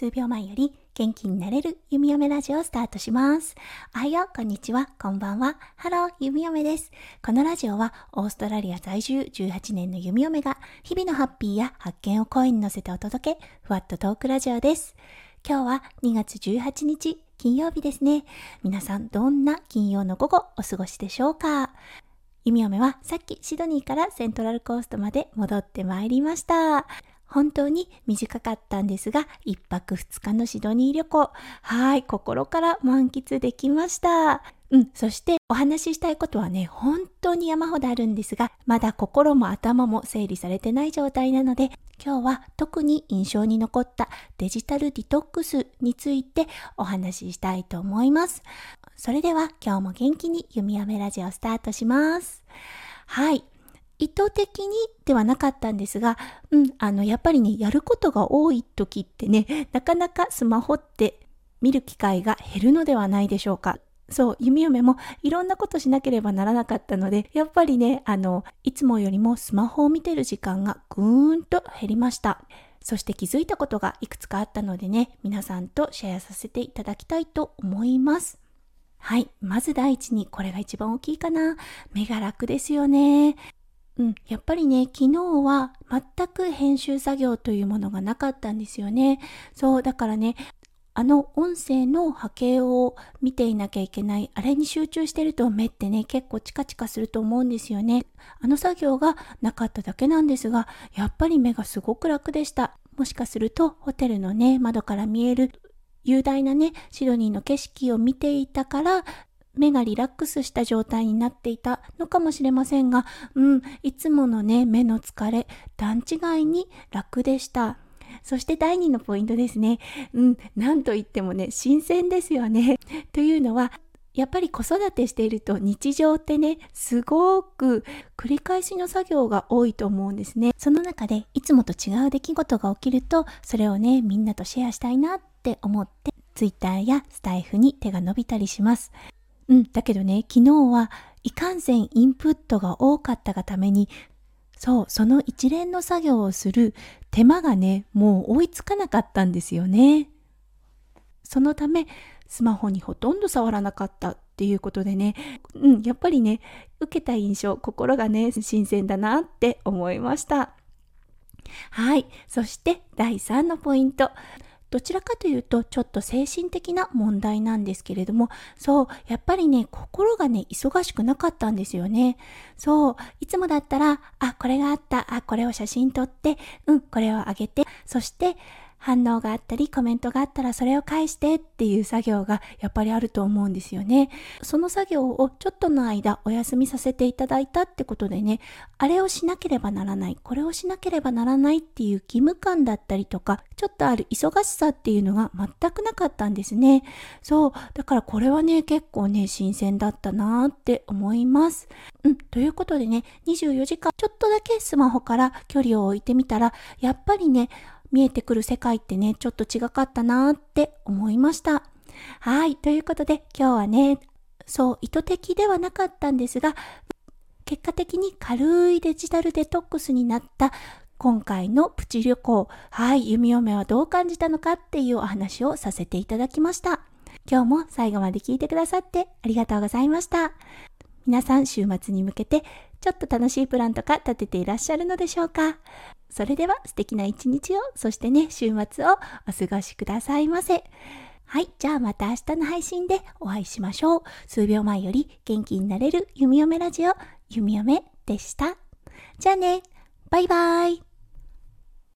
数秒前より元気になれる弓嫁ラジオをスタートします。おはよう、こんにちは、こんばんは。ハロー、弓嫁です。このラジオはオーストラリア在住18年の弓嫁が日々のハッピーや発見を声に乗せてお届け、ふわっとトークラジオです。今日は2月18日金曜日ですね。皆さんどんな金曜の午後お過ごしでしょうか？弓嫁はさっきシドニーからセントラルコーストまで戻ってまいりました。本当に短かったんですが、一泊二日のシドニー旅行、はい、心から満喫できました。うん、そしてお話ししたいことはね、本当に山ほどあるんですが、まだ心も頭も整理されてない状態なので、今日は特に印象に残ったデジタルディトックスについてお話ししたいと思います。それでは今日も元気に弓嫁ラジオスタートします。はい。意図的にではなかったんですが、うん、あの、やっぱりね、やることが多い時ってね、なかなかスマホって見る機会が減るのではないでしょうか。そう、弓嫁もいろんなことしなければならなかったので、やっぱりね、あの、いつもよりもスマホを見てる時間がぐーんと減りました。そして気づいたことがいくつかあったのでね、皆さんとシェアさせていただきたいと思います。はい。まず第一に、これが一番大きいかな。目が楽ですよね。うん、やっぱりね、昨日は全く編集作業というものがなかったんですよね。そう、だからね、あの音声の波形を見ていなきゃいけない、あれに集中してると目ってね、結構チカチカすると思うんですよね。あの作業がなかっただけなんですが、やっぱり目がすごく楽でした。もしかするとホテルのね、窓から見える雄大なね、シドニーの景色を見ていたから、目がリラックスした状態になっていたのかもしれませんが、うん、いつものね、目の疲れ、段違いに楽でした。そして第2のポイントですね。うん、なんといってもね、新鮮ですよね。というのは、やっぱり子育てしていると日常ってね、すごく繰り返しの作業が多いと思うんですね。その中でいつもと違う出来事が起きると、それをね、みんなとシェアしたいなって思って、Twitter やスタイフに手が伸びたりします。うん、だけどね、昨日はいかんせんインプットが多かったがために、そう、その一連の作業をする手間がね、もう追いつかなかったんですよね。そのため、スマホにほとんど触らなかったっていうことでね、うん、やっぱりね、受けた印象、心がね、新鮮だなって思いました。はい。そして第3のポイント。どちらかというとちょっと精神的な問題なんですけれども、そう、やっぱりね、心がね、忙しくなかったんですよね。そう、いつもだったら、あ、これがあった、あ、これを写真撮って、うん、これをあげて、そして、反応があったりコメントがあったらそれを返してっていう作業がやっぱりあると思うんですよね。その作業をちょっとの間お休みさせていただいたってことでね、あれをしなければならない、これをしなければならないっていう義務感だったりとか、ちょっとある忙しさっていうのが全くなかったんですね。そう、だからこれはね、結構ね、新鮮だったなーって思います。うん、ということでね、24時間ちょっとだけスマホから距離を置いてみたら、やっぱりね、見えてくる世界ってね、ちょっと違かったなーって思いました。はい。ということで、今日はね、そう、意図的ではなかったんですが、結果的に軽いデジタルデトックスになった今回のプチ旅行。はい。弓嫁はどう感じたのかっていうお話をさせていただきました。今日も最後まで聞いてくださってありがとうございました。皆さん週末に向けてちょっと楽しいプランとか立てていらっしゃるのでしょうか？それでは素敵な一日を、そしてね、週末をお過ごしくださいませ。はい。じゃあまた明日の配信でお会いしましょう。数秒前より元気になれる弓嫁ラジオ、弓嫁でした。じゃあね。バイバイ。